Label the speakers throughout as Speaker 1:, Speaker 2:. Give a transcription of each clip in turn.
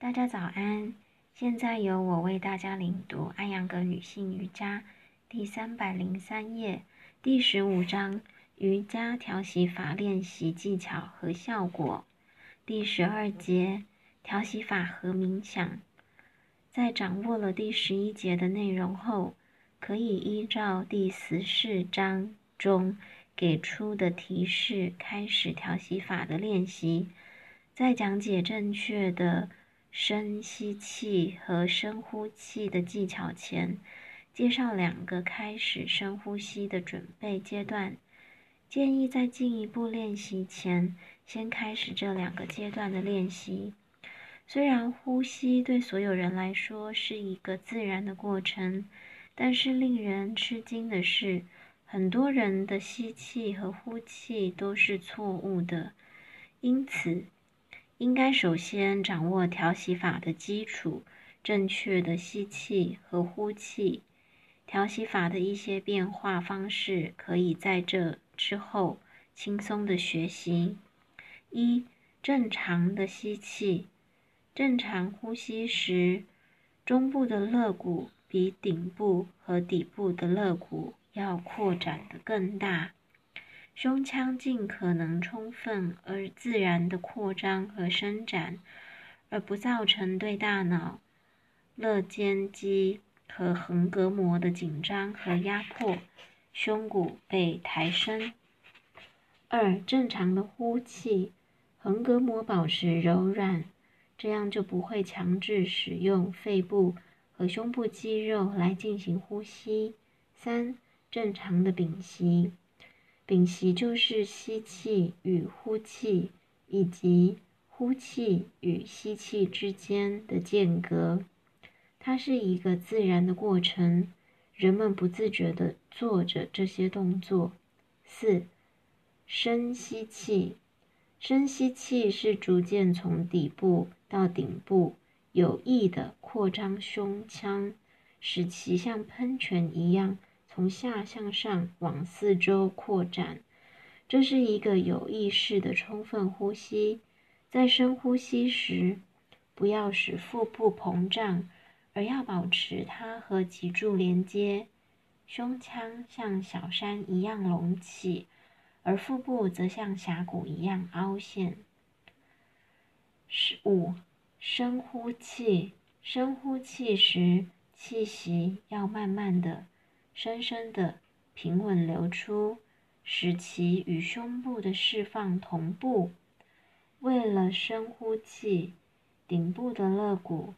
Speaker 1: 大家早安，现在由我为大家领读《安阳格女性瑜伽》第三百零三页第十五章瑜伽调息法练习技巧和效果第十二节调息法和冥想。在掌握了第十一节的内容后，可以依照第十四章中给出的提示开始调息法的练习。在讲解正确的。深吸气和深呼气的技巧前，介绍两个开始深呼吸的准备阶段。建议在进一步练习前，先开始这两个阶段的练习。虽然呼吸对所有人来说是一个自然的过程，但是令人吃惊的是，很多人的吸气和呼气都是错误的。因此，应该首先掌握调息法的基础，正确的吸气和呼气。调息法的一些变化方式，可以在这之后轻松的学习。一、正常的吸气，正常呼吸时，中部的肋骨比顶部和底部的肋骨要扩展的更大。胸腔尽可能充分而自然的扩张和伸展，而不造成对大脑、肋间肌和横膈膜的紧张和压迫。胸骨被抬升。二、正常的呼气，横膈膜保持柔软，这样就不会强制使用肺部和胸部肌肉来进行呼吸。三、正常的屏息。屏息就是吸气与呼气，以及呼气与吸气之间的间隔。它是一个自然的过程，人们不自觉地做着这些动作。四、深吸气。深吸气是逐渐从底部到顶部，有意地扩张胸腔，使其像喷泉一样。从下向上往四周扩展，这是一个有意识的充分呼吸。在深呼吸时，不要使腹部膨胀，而要保持它和脊柱连接。胸腔像小山一样隆起，而腹部则像峡谷一样凹陷。十五，深呼气。深呼气时，气息要慢慢的。深深的、平稳流出，使其与胸部的释放同步。为了深呼气，顶部的肋骨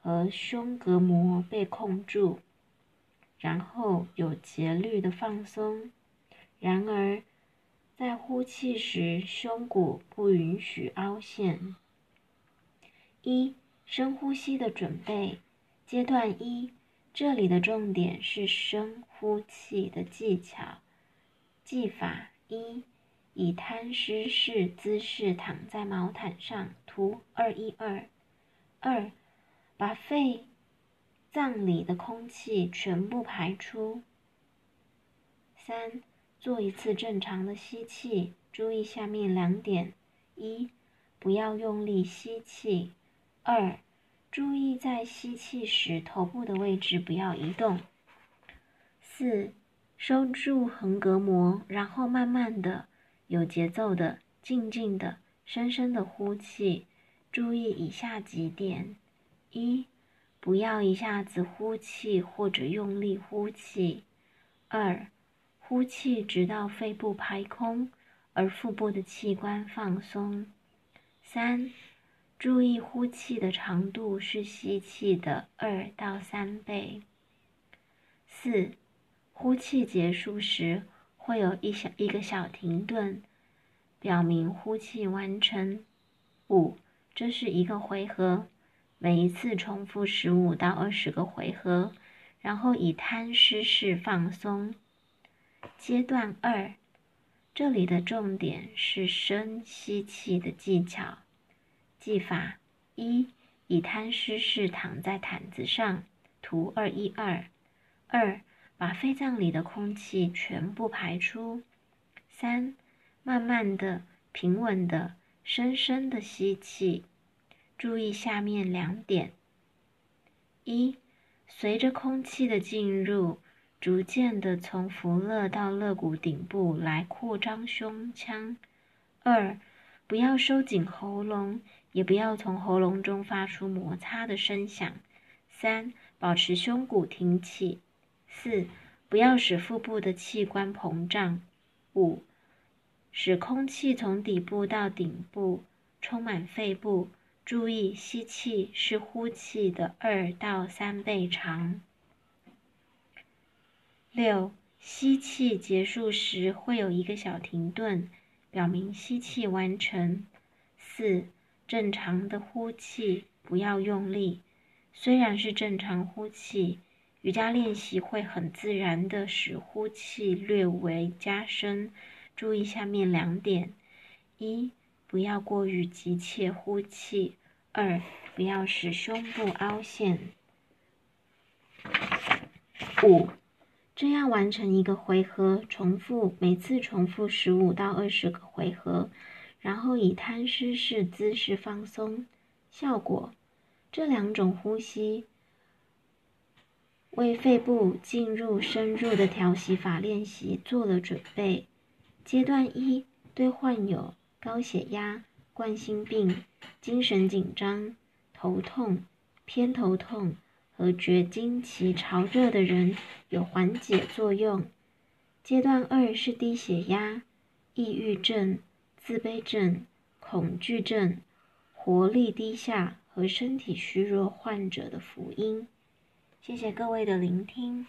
Speaker 1: 和胸膈膜被控住，然后有节律的放松。然而，在呼气时，胸骨不允许凹陷。一、深呼吸的准备阶段一。这里的重点是深呼气的技巧。技法一：以摊尸式姿势躺在毛毯上。图二一二。二，把肺脏里的空气全部排出。三，做一次正常的吸气。注意下面两点：一，不要用力吸气；二。注意在吸气时，头部的位置不要移动。四，收住横膈膜，然后慢慢的、有节奏的、静静的、深深的呼气。注意以下几点：一，不要一下子呼气或者用力呼气；二，呼气直到肺部排空，而腹部的器官放松；三。注意呼气的长度是吸气的二到三倍。四，呼气结束时会有一小一个小停顿，表明呼气完成。五，这是一个回合，每一次重复十五到二十个回合，然后以摊尸式放松。阶段二，这里的重点是深吸气的技巧。技法一：以摊尸式躺在毯子上。图二一二。二，把肺脏里的空气全部排出。三，慢慢的、平稳的、深深的吸气。注意下面两点：一、随着空气的进入，逐渐的从腹肋到肋骨顶部来扩张胸腔；二、不要收紧喉咙，也不要从喉咙中发出摩擦的声响；三、保持胸骨挺起；四、不要使腹部的器官膨胀；五、使空气从底部到顶部充满肺部。注意，吸气是呼气的二到三倍长。六，吸气结束时会有一个小停顿，表明吸气完成。四，正常的呼气，不要用力。虽然是正常呼气，瑜伽练习会很自然的使呼气略微加深。注意下面两点：一。不要过于急切呼气。二，不要使胸部凹陷。五，这样完成一个回合，重复每次重复十五到二十个回合，然后以摊尸式姿势放松。效果：这两种呼吸为肺部进入深入的调息法练习做了准备。阶段一，对患有。高血压、冠心病、精神紧张、头痛、偏头痛和绝经期潮热的人有缓解作用。阶段二是低血压、抑郁症、自卑症、恐惧症、活力低下和身体虚弱患者的福音。谢谢各位的聆听。